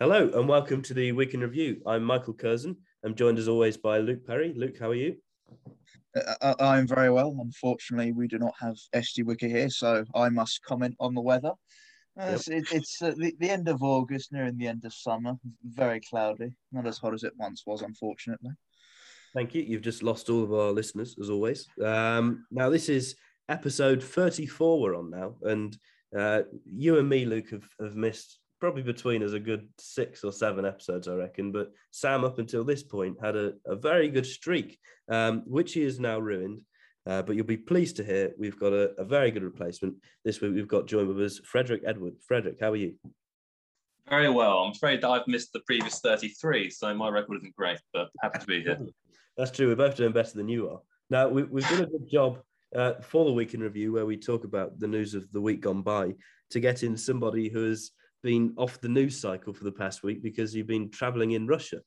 Hello and welcome to the Week in Review. I'm Michael Curzon. I'm joined as always by Luke Perry. Luke, how are you? Uh, I'm very well. Unfortunately, we do not have SG Wiki here, so I must comment on the weather. Uh, yep. It's, it's uh, the, the end of August, nearing the end of summer. Very cloudy, not as hot as it once was, unfortunately. Thank you. You've just lost all of our listeners, as always. Um, now, this is episode 34 we're on now, and uh, you and me, Luke, have, have missed probably between us a good six or seven episodes, I reckon. But Sam, up until this point, had a, a very good streak, um, which he has now ruined. Uh, but you'll be pleased to hear we've got a, a, very good replacement. This week we've got joined with us Frederick Edwards. Frederick, how are you? Very well. I'm afraid that I've missed the previous 33, so my record isn't great, but happy to be here. That's true. We're both doing better than you are. Now, we, have done a good job uh, for the week in review where we talk about the news of the week gone by to get in somebody who has been off the news cycle for the past week because you've been traveling in Russia.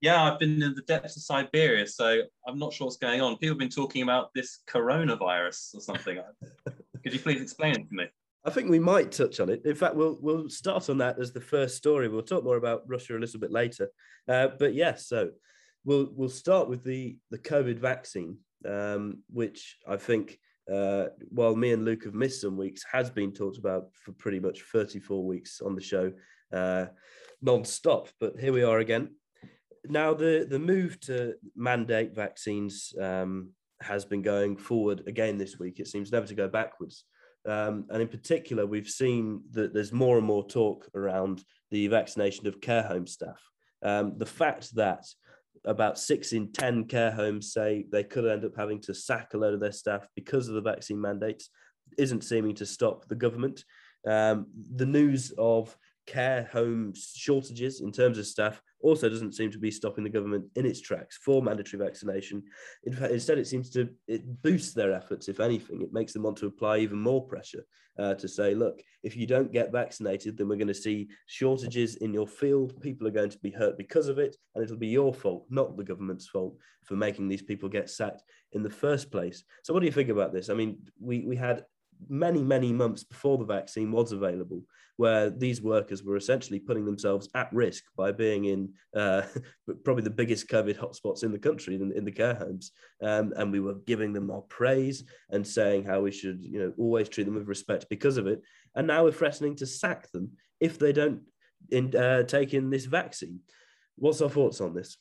Yeah, I've been in the depths of Siberia, so I'm not sure what's going on. People have been talking about this coronavirus or something. Could you please explain it to me? I think we might touch on it. In fact, we'll we'll start on that as the first story. We'll talk more about Russia a little bit later. Uh, but yes, yeah, so we'll we'll start with the the COVID vaccine, um, which I think uh, while me and Luke have missed some weeks, has been talked about for pretty much 34 weeks on the show, uh, non-stop. But here we are again. Now the the move to mandate vaccines um, has been going forward again this week. It seems never to go backwards. Um, and in particular, we've seen that there's more and more talk around the vaccination of care home staff. Um, the fact that about six in 10 care homes say they could end up having to sack a load of their staff because of the vaccine mandates, isn't seeming to stop the government. Um, the news of care home shortages in terms of staff also doesn't seem to be stopping the government in its tracks for mandatory vaccination. In fact, instead, it seems to it boosts their efforts. If anything, it makes them want to apply even more pressure uh, to say, look, if you don't get vaccinated, then we're going to see shortages in your field. People are going to be hurt because of it, and it'll be your fault, not the government's fault, for making these people get sacked in the first place. So, what do you think about this? I mean, we we had many, many months before the vaccine was available, where these workers were essentially putting themselves at risk by being in uh, probably the biggest COVID hotspots in the country, in, in the care homes. Um, and we were giving them our praise and saying how we should, you know, always treat them with respect because of it. And now we're threatening to sack them if they don't in, uh, take in this vaccine. What's our thoughts on this?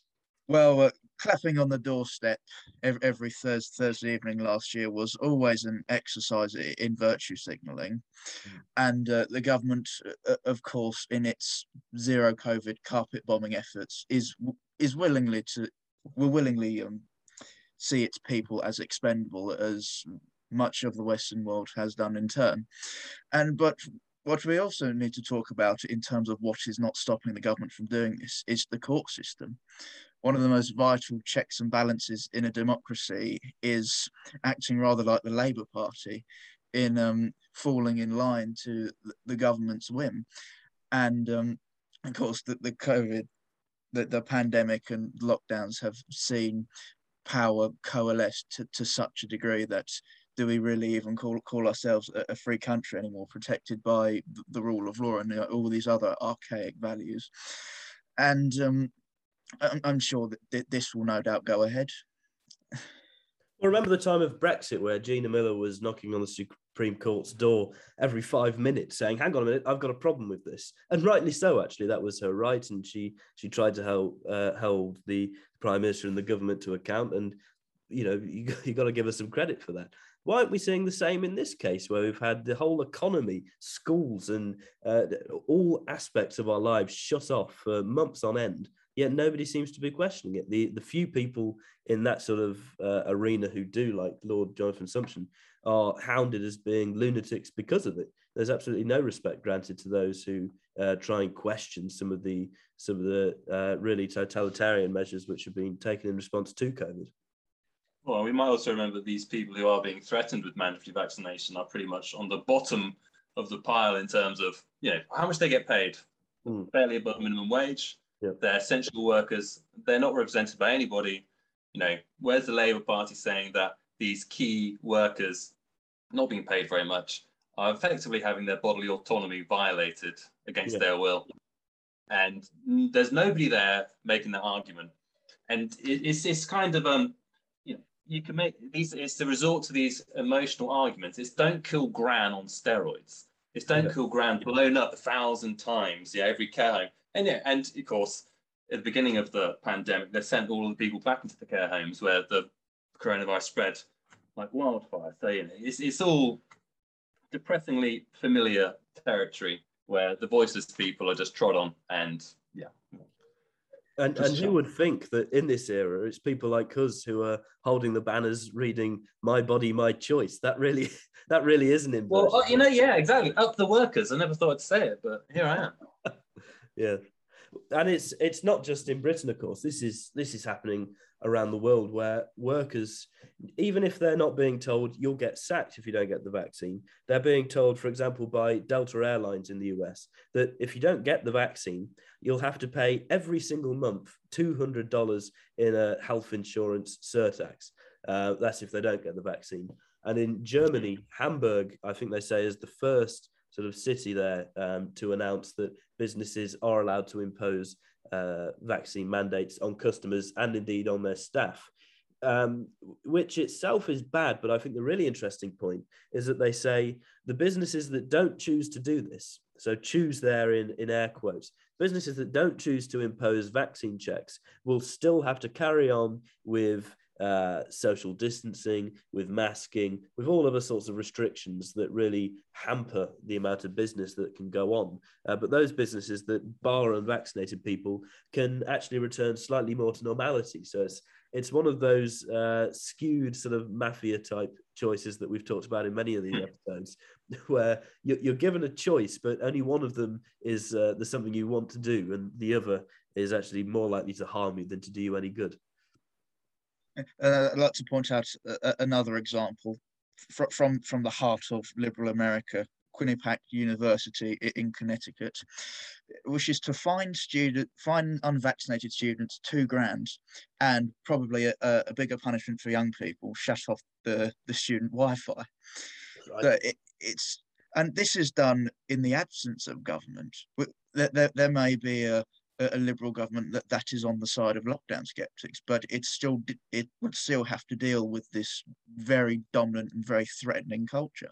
Well, uh, clapping on the doorstep every, every Thursday, Thursday evening last year was always an exercise in virtue signalling. Mm. And uh, the government, uh, of course, in its zero COVID carpet bombing efforts, is is willingly to will willingly um, see its people as expendable as much of the Western world has done in turn. And but what we also need to talk about in terms of what is not stopping the government from doing this is the court system one of the most vital checks and balances in a democracy is acting rather like the Labour Party in um, falling in line to the government's whim. And um, of course, the, the COVID, the, the pandemic and lockdowns have seen power coalesce to, to such a degree that do we really even call call ourselves a, free country anymore, protected by the, rule of law and all these other archaic values? And um, I'm sure that this will no doubt go ahead. Well, remember the time of Brexit where Gina Miller was knocking on the Supreme Court's door every five minutes, saying, "Hang on a minute, I've got a problem with this," and rightly so. Actually, that was her right, and she she tried to hold uh, hold the Prime Minister and the government to account. And you know, you you got to give us some credit for that. Why aren't we seeing the same in this case, where we've had the whole economy, schools, and uh, all aspects of our lives shut off for months on end? yet nobody seems to be questioning it. The the few people in that sort of uh, arena who do, like Lord Jonathan Sumption, are hounded as being lunatics because of it. There's absolutely no respect granted to those who uh, try and question some of the some of the uh, really totalitarian measures which have been taken in response to COVID. Well, we might also remember these people who are being threatened with mandatory vaccination are pretty much on the bottom of the pile in terms of you know how much they get paid, mm. barely above minimum wage Yep. They're essential workers. They're not represented by anybody. You know, where's the Labour Party saying that these key workers, not being paid very much, are effectively having their bodily autonomy violated against their will? and there's nobody there making that argument. And it, it's it's kind of um, you can make these. It's the resort to these emotional arguments. It's don't kill Gran on steroids. It's don't yeah. kill Gran blown up a thousand times. Yeah, every care home. And yeah, and of course, at the beginning of the pandemic, they sent all the people back into the care homes where the coronavirus spread like wildfire. So you know, it's it's all depressingly familiar territory where the voiceless people are just trod on and yeah. And, and who would think that in this era it's people like us who are holding the banners reading my body my choice. That really that really isn't in well uh, you know yeah exactly. Up the workers. I never thought i'd say it but here i am. Yeah. And it's it's not just in britain of course. This is this is happening around the world where workers, even if they're not being told you'll get sacked if you don't get the vaccine, they're being told, for example, by Delta Airlines in the US, that if you don't get the vaccine, you'll have to pay every single month $200 in a health insurance surtax. Uh, that's if they don't get the vaccine. And in Germany, Hamburg, I think they say, is the first sort of city there um, to announce that businesses are allowed to impose uh, vaccine mandates on customers and indeed on their staff, um, which itself is bad. But I think the really interesting point is that they say the businesses that don't choose to do this, so choose there in, in air quotes, businesses that don't choose to impose vaccine checks will still have to carry on with uh, social distancing, with masking, with all other sorts of restrictions that really hamper the amount of business that can go on. Uh, but those businesses that bar unvaccinated people can actually return slightly more to normality. So it's it's one of those uh, skewed sort of mafia type choices that we've talked about in many of these hmm. episodes, where you're, you're given a choice, but only one of them is uh, there's something you want to do, and the other is actually more likely to harm you than to do you any good. Uh, I'd like to point out uh, another example fr- from from the heart of liberal America. Quinnipiac University in Connecticut which is to fine student fine unvaccinated students two grand and probably a, a bigger punishment for young people shut off the the student Wi-Fi. Right. It, it's and this is done in the absence of government. There, there, there may be a, a liberal government that that is on the side of lockdown skeptics, but it still it would still have to deal with this very dominant and very threatening culture,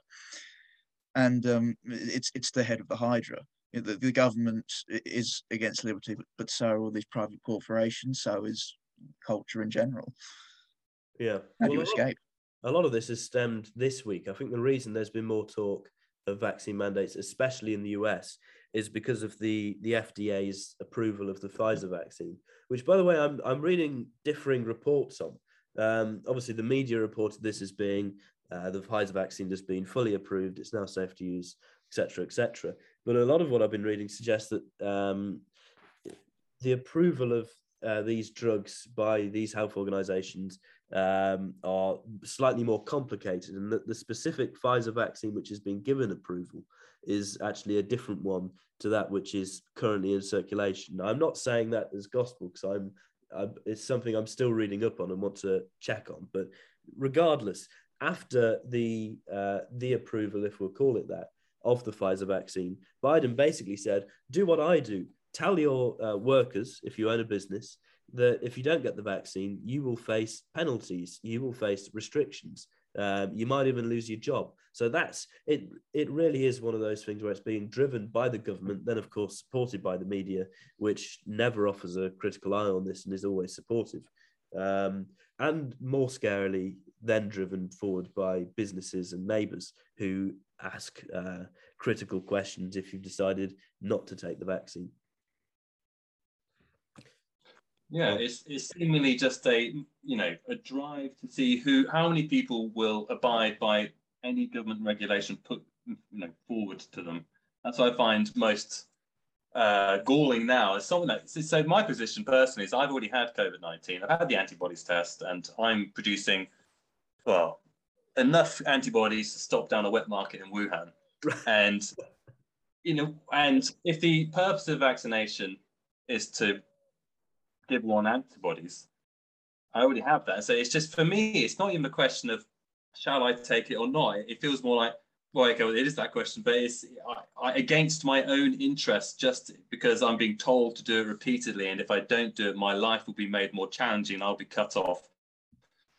and um, it's it's the head of the hydra. The, the government is against liberty, but, but so are all these private corporations. So is culture in general. Yeah, how well, do you escape? A lot of this has stemmed this week. I think the reason there's been more talk of vaccine mandates, especially in the US, is because of the the FDA's approval of the Pfizer vaccine, which, by the way, I'm I'm reading differing reports on. Um, obviously, the media reported this as being uh, the Pfizer vaccine has been fully approved; it's now safe to use, etc., etc. But a lot of what I've been reading suggests that um, the approval of uh, these drugs by these health organizations um, are slightly more complicated, and that the specific Pfizer vaccine, which has been given approval, is actually a different one to that which is currently in circulation. I'm not saying that as gospel because I'm, I'm, it's something I'm still reading up on and want to check on. But regardless, after the uh, the approval, if we'll call it that, of the Pfizer vaccine, Biden basically said, "Do what I do. Tell your uh, workers, if you own a business, that if you don't get the vaccine, you will face penalties, you will face restrictions, um, you might even lose your job. So that's it. It really is one of those things where it's being driven by the government, then of course supported by the media, which never offers a critical eye on this and is always supportive. Um, and more scarily, then driven forward by businesses and neighbours who ask uh, critical questions if you've decided not to take the vaccine. Yeah, it's it's seemingly just a you know a drive to see who how many people will abide by any government regulation put you know forward to them. That's what I find most uh, galling now. It's something that so my position personally is I've already had COVID nineteen. I've had the antibodies test, and I'm producing well enough antibodies to stop down a wet market in Wuhan. and you know, and if the purpose of vaccination is to give one antibodies. I already have that. So it's just for me, it's not even a question of shall I take it or not. It feels more like, well, okay, well, it is that question, but it's I, I, against my own interest, just because I'm being told to do it repeatedly, and if I don't do it, my life will be made more challenging. I'll be cut off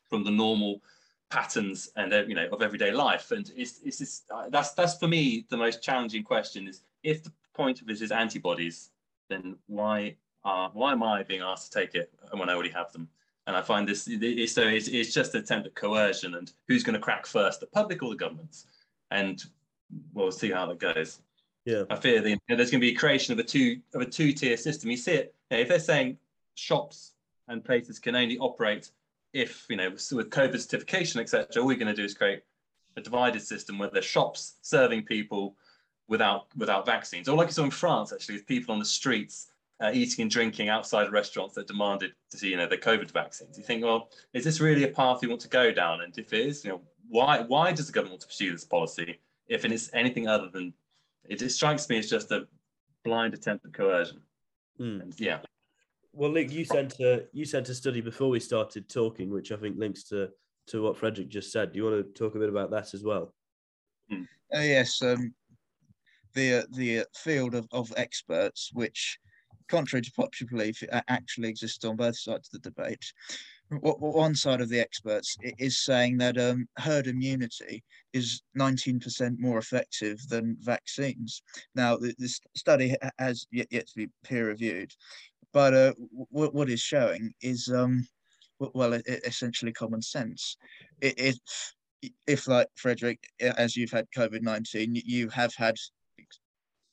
from the normal patterns and you know of everyday life. And it's it's this, uh, that's that's for me the most challenging question is if the point of this is antibodies, then why uh, why am I being asked to take it when I already have them? And I find this so it's, it's just an attempt at coercion and who's going to crack first, the public or the governments? and we'll see how that goes. Yeah, I fear the, there's going to be a creation of a two of a two tier system. You see it you know, if they're saying shops and places can only operate if you know with COVID certification, etc. All we're going to do is create a divided system where there's shops serving people without without vaccines, or like you saw in France actually, with people on the streets uh, eating and drinking outside restaurants that demanded to see you know the COVID vaccines. You think, well, is this really a path we want to go down? And if it is, you know, why why does the government want to pursue this policy if it is anything other than it, it strikes me as just a blind attempt at coercion mm. and yeah well luke you sent a you sent a study before we started talking which i think links to to what frederick just said do you want to talk a bit about that as well mm. uh, yes um, the the field of, of experts which contrary to popular belief actually exists on both sides of the debate one side of the experts is saying that um, herd immunity is 19% more effective than vaccines. Now, this study has yet, yet to be peer reviewed, but uh, what is showing is, um, well, essentially common sense. If, if, like Frederick, as you've had COVID 19, you have had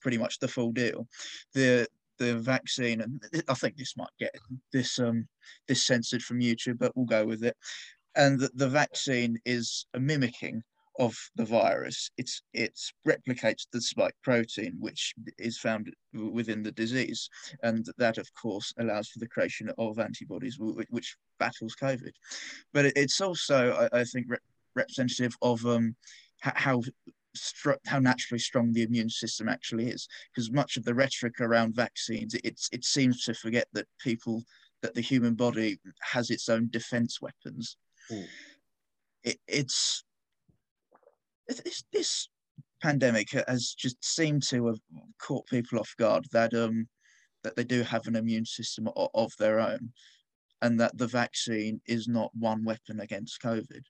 pretty much the full deal. The the vaccine, and I think this might get this um this censored from YouTube, but we'll go with it. And the, the vaccine is a mimicking of the virus. It's it replicates the spike protein, which is found within the disease, and that, of course, allows for the creation of antibodies, which battles COVID. But it's also, I, I think, re- representative of um, how how naturally strong the immune system actually is. Because much of the rhetoric around vaccines, it, it seems to forget that people that the human body has its own defense weapons. Mm. It, it's, it's this pandemic has just seemed to have caught people off guard that um that they do have an immune system of, of their own, and that the vaccine is not one weapon against COVID.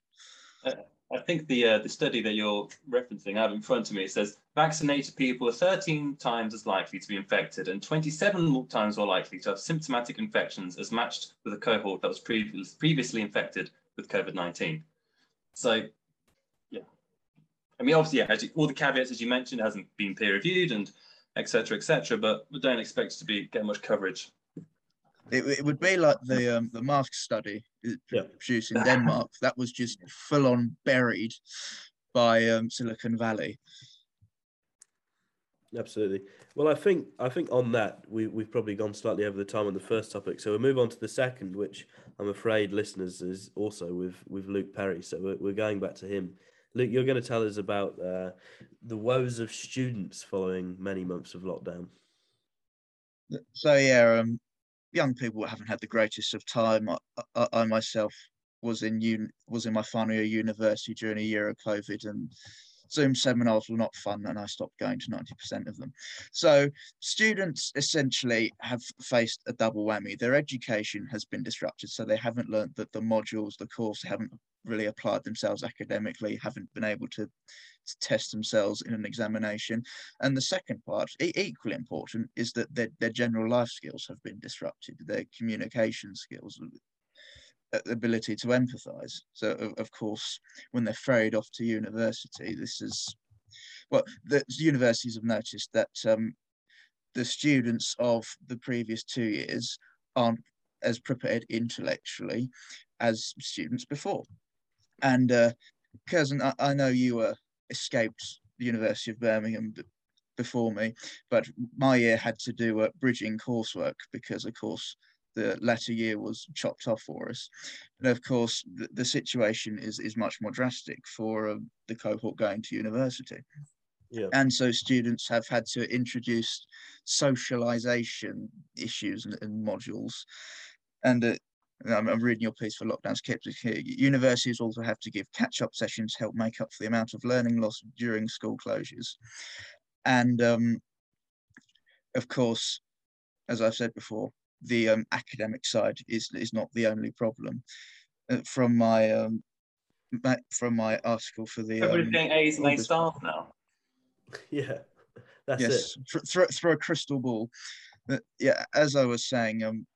Uh, I think the uh, the study that you're referencing, I have in front of me, says vaccinated people are 13 times as likely to be infected and 27 times more likely to have symptomatic infections as matched with a cohort that was previous, previously infected with COVID-19. So, yeah, I mean, obviously, yeah, you, all the caveats as you mentioned hasn't been peer reviewed and etc. etc. but we don't expect to be get much coverage it, it would be like the um, the mask study yeah. produced in Denmark. that was just full on buried by um, Silicon Valley. Absolutely. Well, I think I think on that we we've probably gone slightly over the time on the first topic, so we'll move on to the second, which I'm afraid listeners is also with with Luke Perry. So we're, we're going back to him. Luke, you're going to tell us about uh, the woes of students following many months of lockdown. So yeah, um, young people haven't had the greatest of time. I, I, I myself was in un, was in my final year university during a year of COVID, and Zoom seminars were not fun, and I stopped going to ninety percent of them. So students essentially have faced a double whammy. Their education has been disrupted, so they haven't learned that the modules, the course, haven't really applied themselves academically, haven't been able to, to test themselves in an examination. And the second part, e- equally important, is that their, their general life skills have been disrupted, their communication skills, uh, ability to empathize. So, of, of course, when they're ferried off to university, this is well, the universities have noticed that um, the students of the previous two years aren't as prepared intellectually as students before. And uh, Curzon, I, I know you uh, escaped the University of Birmingham before me, but my year had to do uh, bridging coursework because, of course, the latter year was chopped off for us. And of course, the, the situation is, is much more drastic for uh, the cohort going to university. Yeah. And so students have had to introduce socialization issues and, and modules. And uh, I'm, I'm reading your piece for Lockdown Skeptics here. Universities also have to give catch-up sessions to help make up for the amount of learning loss during school closures. And um, of course, as I've said before, the um, academic side is is not the only problem. Uh, from my um, from my article for the everybody's um, getting A's and A stars now. Yeah, that's yes, it. Through, through a crystal ball. But yeah, as I was saying, um,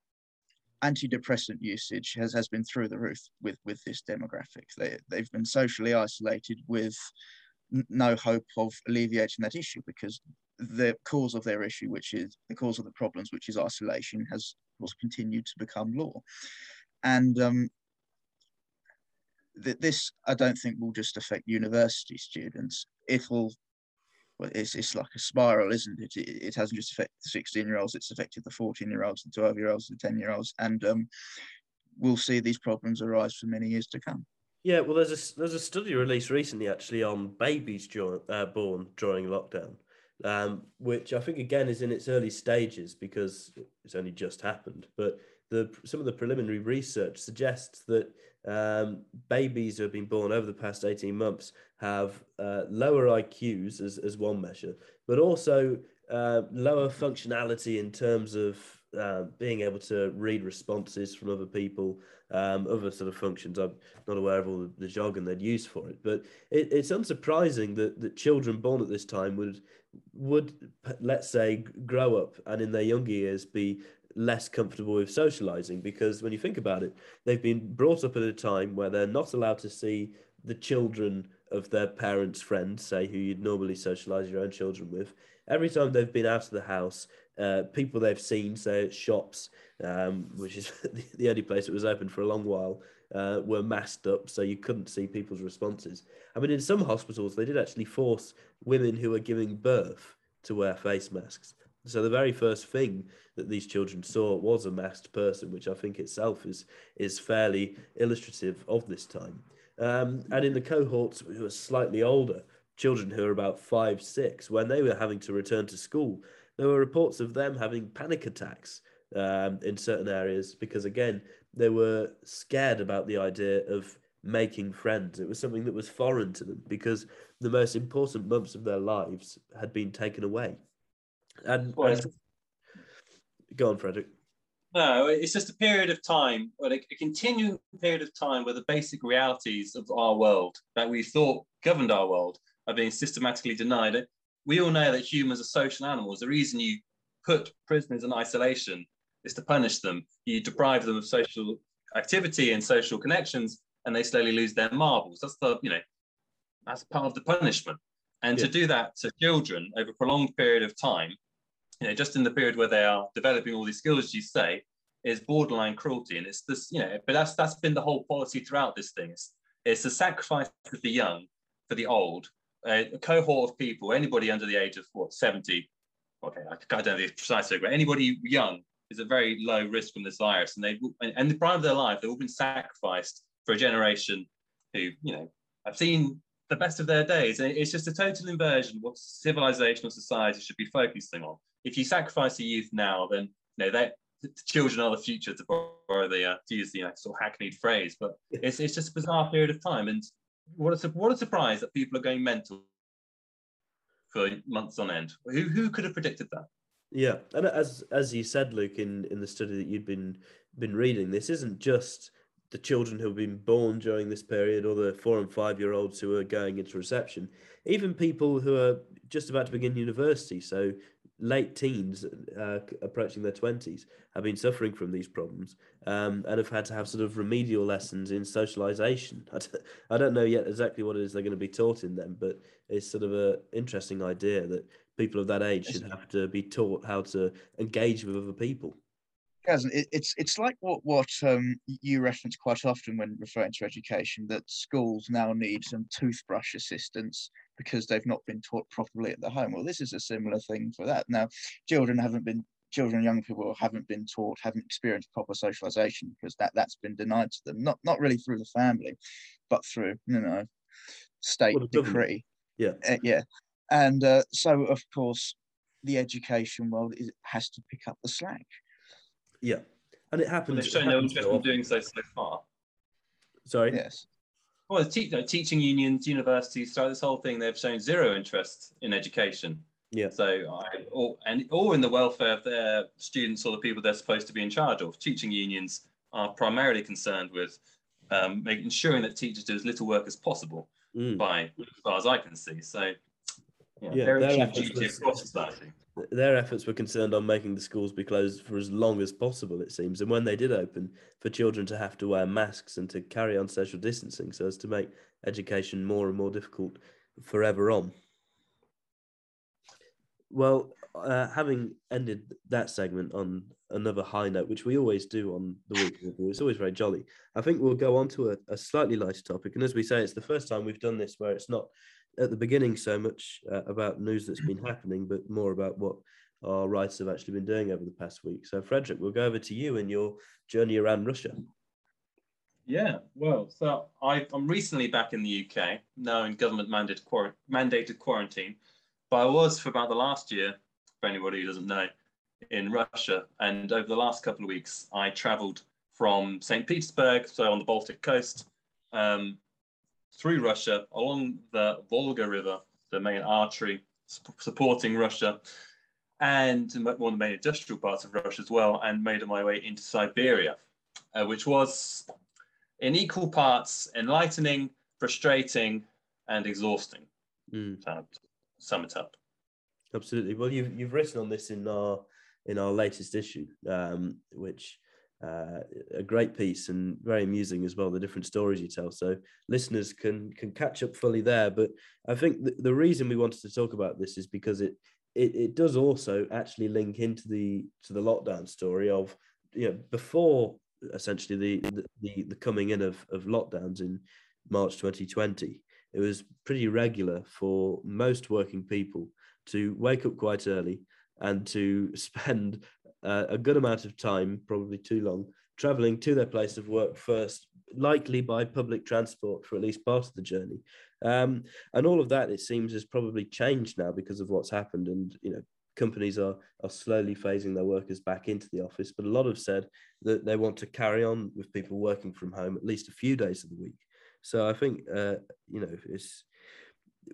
antidepressant usage has, has been through the roof with with this demographic. They they've been socially isolated with no hope of alleviating that issue because the cause of their issue, which is the cause of the problems, which is isolation, has was continued to become law. And um, th- this, I don't think, will just affect university students. It will. Well, it's, it's like a spiral, isn't it? It, it hasn't just affected the 16 year olds, it's affected the 14 year olds, the 12 year olds, the 10 year olds. And um, we'll see these problems arise for many years to come. Yeah, well, there's a there's a study released recently actually on babies uh, born during lockdown, um, which I think again is in its early stages because it's only just happened. But the some of the preliminary research suggests that um, babies who have been born over the past 18 months have uh, lower IQs as, as one measure, but also uh, lower functionality in terms of uh, being able to read responses from other people, um, other sort of functions. I'm not aware of all the, the jargon they'd use for it, but it, it's unsurprising that, that children born at this time would would let's say grow up and in their younger years be less comfortable with socializing because when you think about it, they've been brought up at a time where they're not allowed to see the children of their parents' friends, say who you'd normally socialize your own children with. Every time they've been out of the house, uh, people they've seen, say at shops, um, which is the only place that was open for a long while, uh, were masked up, so you couldn't see people's responses. I mean, in some hospitals, they did actually force women who were giving birth to wear face masks. So the very first thing that these children saw was a masked person, which I think itself is is fairly illustrative of this time. Um, and in the cohorts who are slightly older, children who are about five, six, when they were having to return to school, there were reports of them having panic attacks um, in certain areas because, again, they were scared about the idea of making friends. It was something that was foreign to them because the most important months of their lives had been taken away. And, well, and... go on, Frederick. No, it's just a period of time, or a, continuing period of time where the basic realities of our world that we thought governed our world are being systematically denied. We all know that humans are social animals. The reason you put prisoners in isolation is to punish them. You deprive them of social activity and social connections, and they slowly lose their marbles. That's the, you know, that's part of the punishment. And yeah. to do that to children over a prolonged period of time you know, just in the period where they are developing all these skills, you say, is borderline cruelty. And it's this, you know, but that's that's been the whole policy throughout this thing. It's, it's the sacrifice of the young for the old. A cohort of people, anybody under the age of what, 70, okay, I don't know the precise figure, but anybody young is at very low risk from this virus. And they and the prime of their life, they've all been sacrificed for a generation who, you know, I've seen the best of their days. And it's just a total inversion of what civilization or society should be focusing on if you sacrifice the youth now, then you know that the children are the future to borrow the uh, to use the uh, sort of hackneyed phrase. But it's it's just a bizarre period of time, and what a what a surprise that people are going mental for months on end. Who who could have predicted that? Yeah, and as as you said, Luke, in in the study that you'd been been reading, this isn't just the children who have been born during this period or the four and five year olds who are going into reception, even people who are just about to begin university. So late teens, uh, approaching their 20s, have been suffering from these problems um, and have had to have sort of remedial lessons in socialization. I don't, I don't know yet exactly what it is they're going to be taught in them, but it's sort of an interesting idea that people of that age should have to be taught how to engage with other people. It, it's it's like what what um, you reference quite often when referring to education that schools now need some toothbrush assistance because they've not been taught properly at the home. Well, this is a similar thing for that. Now, children haven't been children, young people haven't been taught, haven't experienced proper socialization because that that's been denied to them. Not not really through the family, but through you know state well, decree. Yeah, uh, yeah, and uh, so of course the education world is, has to pick up the slack. Yeah, and it happens. They've shown no interest in doing so so far. Sorry. Yes. Well, te- teaching unions, universities, throughout this whole thing, they've shown zero interest in education. Yeah. So, I, or, and or in the welfare of their students or the people they're supposed to be in charge of. Teaching unions are primarily concerned with um, making ensuring that teachers do as little work as possible. Mm. By as far as I can see, so yeah, Yeah, very their few efforts duty across society. Their efforts were concerned on making the schools be closed for as long as possible, it seems. And when they did open, for children to have to wear masks and to carry on social distancing so as to make education more and more difficult forever on. Well, uh, having ended that segment on another high note, which we always do on the week it's always very jolly. I think we'll go on to a, a slightly lighter topic. And as we say, it's the first time we've done this where it's not at the beginning so much uh, about news that's been happening, but more about what our writers have actually been doing over the past week. So, Frederick, we'll go over to you and your journey around Russia. Yeah, well, so I, I'm recently back in the UK, now in government mandated, quar- mandated quarantine, but I was for about the last year, for anybody who doesn't know, in Russia. And over the last couple of weeks, I traveled from St. Petersburg, so on the Baltic coast, um, through Russia, along the Volga River, the main artery sup- supporting Russia, and one of the main industrial parts of Russia as well, and made my way into Siberia, uh, which was in equal parts enlightening, frustrating, and exhausting. Mm, To sum it up. absolutely. Well, you've you've written on this in our in our latest issue, um, which uh, a great piece and very amusing as well. The different stories you tell, so listeners can can catch up fully there. But I think the, the reason we wanted to talk about this is because it, it it does also actually link into the to the lockdown story of you know before essentially the the, the, coming in of, of lockdowns in March 2020. It was pretty regular for most working people to wake up quite early and to spend uh, a good amount of time, probably too long, traveling to their place of work first, likely by public transport for at least part of the journey. Um, and all of that, it seems, has probably changed now because of what's happened. And, you know, companies are, are slowly phasing their workers back into the office. But a lot have said that they want to carry on with people working from home at least a few days of the week. So I think, uh, you know, it's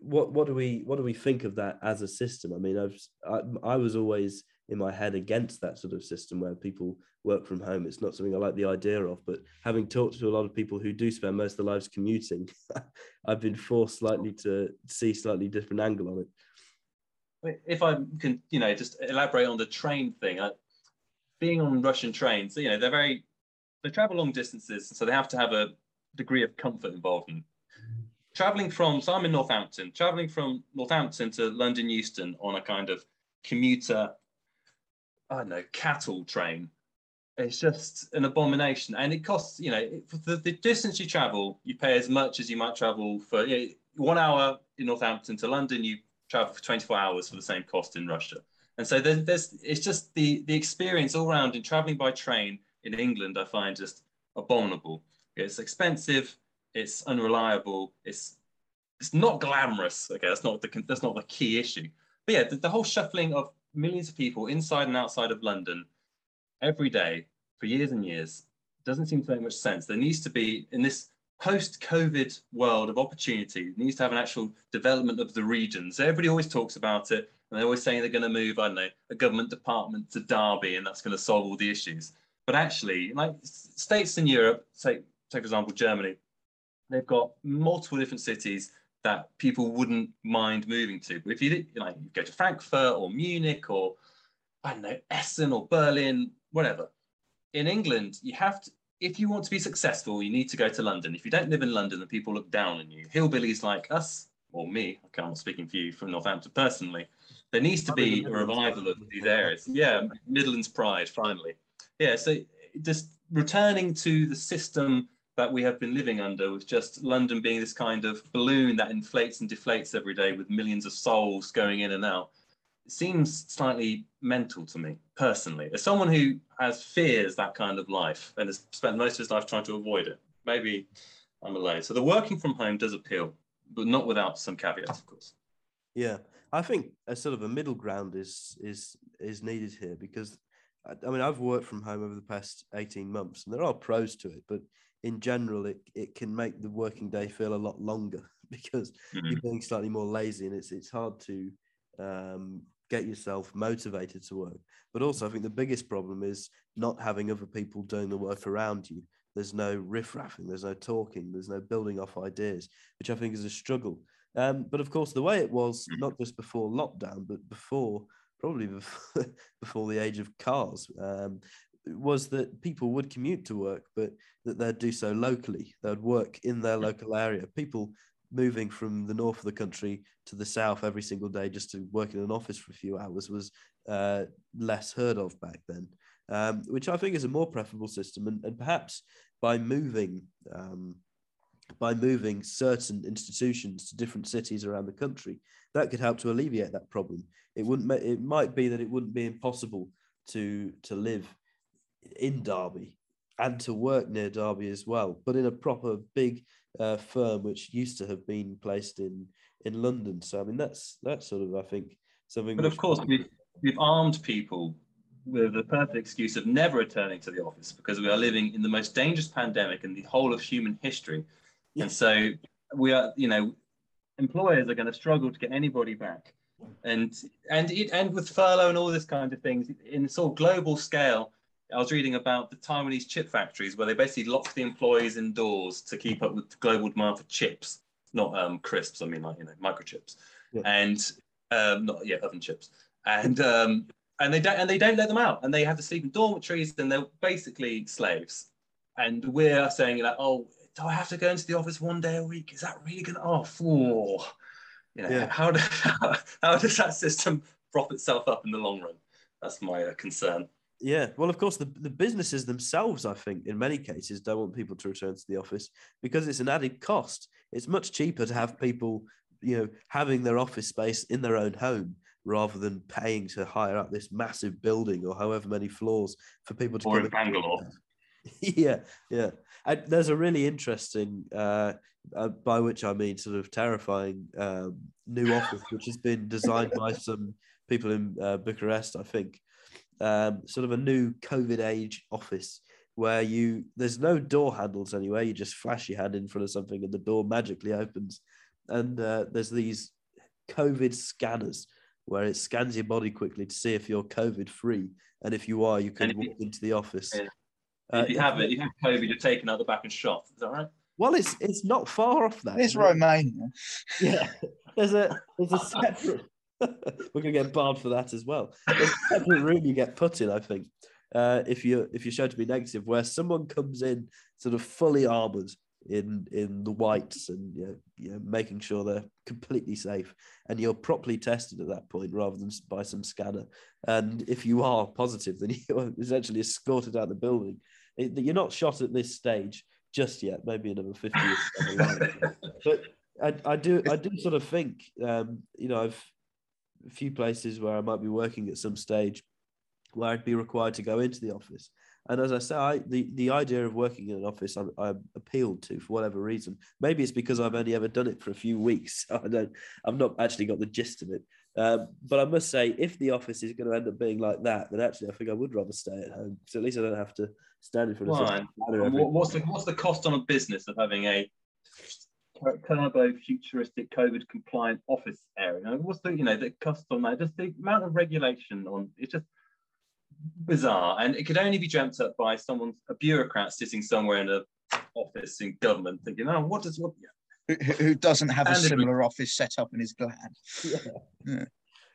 what what do we what do we think of that as a system? I mean, I've I, I was always in my head against that sort of system where people work from home. It's not something I like the idea of. But having talked to a lot of people who do spend most of their lives commuting, I've been forced slightly to see slightly different angle on it. If I can, you know, just elaborate on the train thing. I, being on Russian trains, you know, they're very they travel long distances, so they have to have a degree of comfort involved in traveling from so I'm in Northampton, traveling from Northampton to London Euston on a kind of commuter, I don't know, cattle train. It's just an abomination, and it costs. You know, for the, the distance you travel, you pay as much as you might travel for you know, one hour in Northampton to London. You travel for 24 hours for the same cost in Russia, and so there's, there's it's just the the experience all around in traveling by train in England. I find just abominable. It's expensive it's unreliable. It's it's not glamorous. Okay, that's not the that's not the key issue. But yeah, the, the whole shuffling of millions of people inside and outside of London every day for years and years doesn't seem to make much sense. There needs to be in this post-COVID world of opportunity, needs to have an actual development of the regions. Everybody always talks about it, and they're always saying they're going to move, I don't know, a government department to Derby, and that's going to solve all the issues. But actually, like states in Europe, take take for example Germany, they've got multiple different cities that people wouldn't mind moving to. But if you did, like you go to Frankfurt or Munich or I don't know Essen or Berlin, whatever. In England, you have to. If you want to be successful, you need to go to London. If you don't live in London, then people look down on you. Hillbillies like us, or me, okay, I'm not speaking for you from Northampton personally. There needs to be a revival of these areas. Yeah, Midlands pride, finally. Yeah, so just returning to the system that we have been living under with just London being this kind of balloon that inflates and deflates every day with millions of souls going in and out. It seems slightly mental to me personally. As someone who has fears that kind of life and has spent most of his life trying to avoid it, maybe I'm alone. So the working from home does appeal, but not without some caveats, of course. Yeah, I think a sort of a middle ground is is is needed here because I mean, I've worked from home over the past 18 months and there are pros to it, but in general, it, it can make the working day feel a lot longer because mm-hmm. you're being slightly more lazy and it's, it's hard to um, get yourself motivated to work. But also, I think the biggest problem is not having other people doing the work around you. There's no riffraffing, there's no talking, there's no building off ideas, which I think is a struggle. Um, but of course, the way it was, not just before lockdown, but before probably before, before the age of cars, um, was that people would commute to work, but that they'd do so locally. They'd work in their local area. People moving from the north of the country to the south every single day just to work in an office for a few hours was uh, less heard of back then, um, which I think is a more preferable system. And, and perhaps by moving um, by moving certain institutions to different cities around the country, that could help to alleviate that problem. It wouldn't. It might be that it wouldn't be impossible to to live in Derby and to work near Derby as well, but in a proper big uh, firm which used to have been placed in in London. So I mean, that's that's sort of I think something. But of course, we've we've armed people with the perfect excuse of never returning to the office because we are living in the most dangerous pandemic in the whole of human history, yeah. and so we are, you know, employers are going to struggle to get anybody back, and and it and with furlough and all this kind of things in sort of global scale I was reading about the Taiwanese chip factories where they basically lock the employees indoors to keep up with the global demand for chips, not um, crisps. I mean, like you know, microchips, yeah. and um, not yeah, oven chips, and um, and they don't and they don't let them out, and they have to sleep in dormitories, and they're basically slaves. And we're saying like, oh, do I have to go into the office one day a week? Is that really gonna? Oh, four. You know, yeah. how, do, how, how does that system prop itself up in the long run? That's my uh, concern. Yeah, well, of course, the, the businesses themselves, I think, in many cases, don't want people to return to the office because it's an added cost. It's much cheaper to have people, you know, having their office space in their own home rather than paying to hire out this massive building or however many floors for people to or in Bangalore. yeah, yeah. And there's a really interesting, uh, uh, by which I mean sort of terrifying um, new office, which has been designed by some people in uh, Bucharest, I think um, sort of a new COVID age office where you there's no door handles anywhere. You just flash your hand in front of something and the door magically opens. And uh, there's these COVID scanners where it scans your body quickly to see if you're COVID free, and if you are, you can walk you, into the office. Yeah. Uh, if you have it, you have COVID, you're taken out the back and shot. Is that right? Well, it's it's not far off that. It's Romania. Yeah, there's a there's a separate We're gonna get barred for that as well. There's a separate room you get put in, I think. Uh, if you if you show to be negative, where someone comes in sort of fully armored in in the whites and you know, you know, making sure they're completely safe, and you're properly tested at that point rather than by some scanner. And if you are positive, then you're essentially escorted out the building. It, you're not shot at this stage just yet. Maybe another fifty but I, I do I do sort of think um, you know I've a few places where I might be working at some stage where I'd be required to go into the office. And as I say, I, the, the idea of working in an office, I'm, I'm, appealed to for whatever reason. Maybe it's because I've only ever done it for a few weeks. So I don't, I've not actually got the gist of it. Um, but I must say, if the office is going to end up being like that, then actually I think I would rather stay at home. So at least I don't have to stand in front of. What's the what's the cost on a business of having a turbo futuristic COVID compliant office area. Now, what's the you know the cost on that? Just the amount of regulation on it's just bizarre, and it could only be dreamt up by someone a bureaucrat sitting somewhere in a office in government thinking, oh, what does what? Yeah. Who, who doesn't have and a similar office set up and is glad? Yeah. yeah.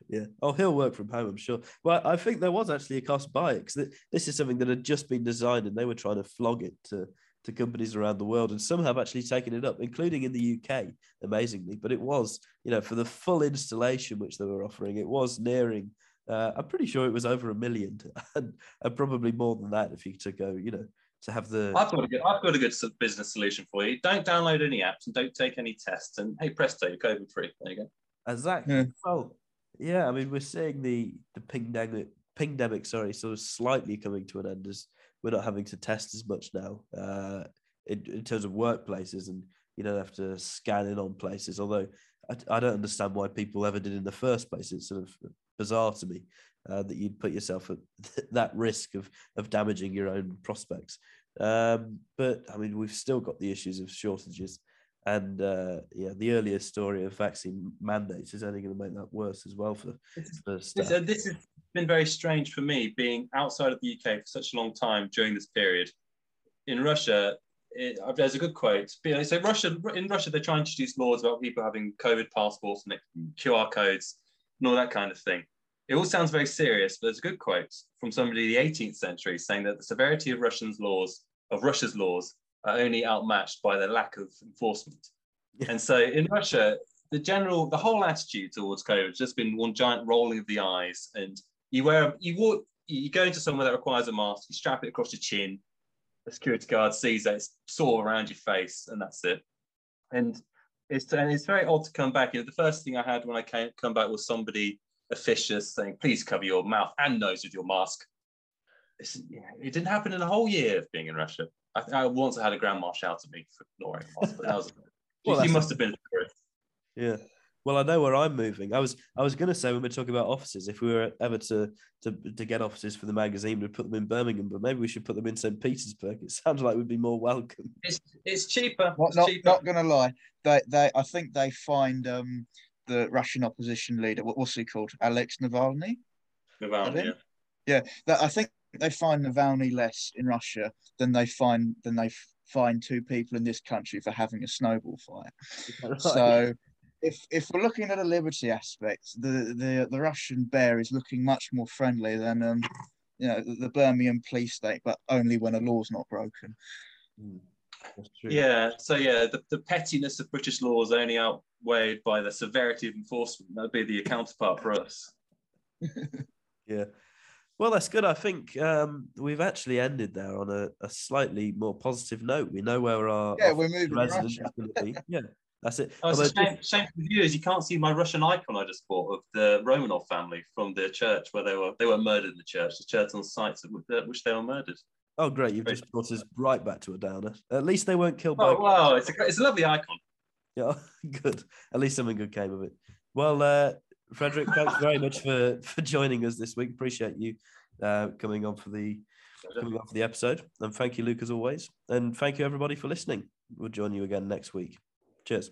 Yeah. Oh, he'll work from home, I'm sure. Well, I think there was actually a cost by it because this is something that had just been designed and they were trying to flog it to to companies around the world, and some have actually taken it up, including in the UK, amazingly. But it was, you know, for the full installation which they were offering, it was nearing. Uh, I'm pretty sure it was over a million, and, and, probably more than that if you to go, you know, to have the. I've got a good, I've got a good business solution for you. Don't download any apps and don't take any tests, and hey presto, you're COVID free. There you go. Exactly. Yeah. Well, yeah. I mean, we're seeing the the pingdemic, pingdemic, sorry, sort of slightly coming to an end as we're not having to test as much now uh, in, in terms of workplaces, and you don't have to scan in on places. Although I, I don't understand why people ever did in the first place. It's sort of bizarre to me. uh, that you'd put yourself at that risk of of damaging your own prospects. Um, but I mean, we've still got the issues of shortages, and uh, yeah, the earlier story of vaccine mandates is only going to make that worse as well for, for staff. This, uh, this has been very strange for me being outside of the UK for such a long time during this period. In Russia, it, uh, there's a good quote. So Russia, in Russia, they try and introduce laws about people having COVID passports and QR codes and all that kind of thing. It all sounds very serious, but there's a good quote from somebody in the 18th century saying that the severity of Russians' laws, of Russia's laws, are only outmatched by their lack of enforcement. and so in Russia, the general, the whole attitude towards COVID has just been one giant rolling of the eyes. And you wear, you walk, you go into somewhere that requires a mask, you strap it across your chin, the security guard sees that it's sore around your face, and that's it. And it's and it's very odd to come back. You know, the first thing I had when I came come back was somebody officious saying, "Please cover your mouth and nose with your mask." It didn't happen in a whole year of being in Russia. I, I once had a grandma shout at me for not wearing a mask, but that was well, he must have been. Yeah. Well, I know where I'm moving. I was I was going to say when we're talking about offices, if we were ever to, to to get offices for the magazine, we'd put them in Birmingham, but maybe we should put them in St. Petersburg. It sounds like we'd be more welcome. It's it's cheaper. What, it's not cheaper. not going to lie, they they I think they find um the Russian opposition leader. What, what's he called? Alex Navalny. Navalny. Yeah. Yeah, that, I think they find Navalny less in Russia than they find than they find two people in this country for having a snowball fight. Right. So if if we're looking at a liberty aspect, the the the Russian bear is looking much more friendly than um you know the, the Birmingham police state, but only when a law's not broken. Mm, yeah. So yeah, the, the pettiness of British law is only outweighed by the severity of enforcement. That'd be the counterpart for us. yeah. Well, that's good. I think um, we've actually ended there on a, a, slightly more positive note. We know where our yeah, we're moving residents going to be. Yeah, that's it. Oh, it's shame, shame for the viewers. You can't see my Russian icon I just bought of the Romanov family from the church where they were they were murdered in the church. The church on sites at which they were murdered. Oh, great! You've just brought us right back to a downer. At least they weren't killed oh, by. wow, it's a it's a lovely icon. Yeah, good. At least something good came of it. Well, uh, Frederick, thanks very much for for joining us this week. Appreciate you uh, coming on for the coming on for the episode, and thank you, Luke, as always, and thank you everybody for listening. We'll join you again next week. Cheers.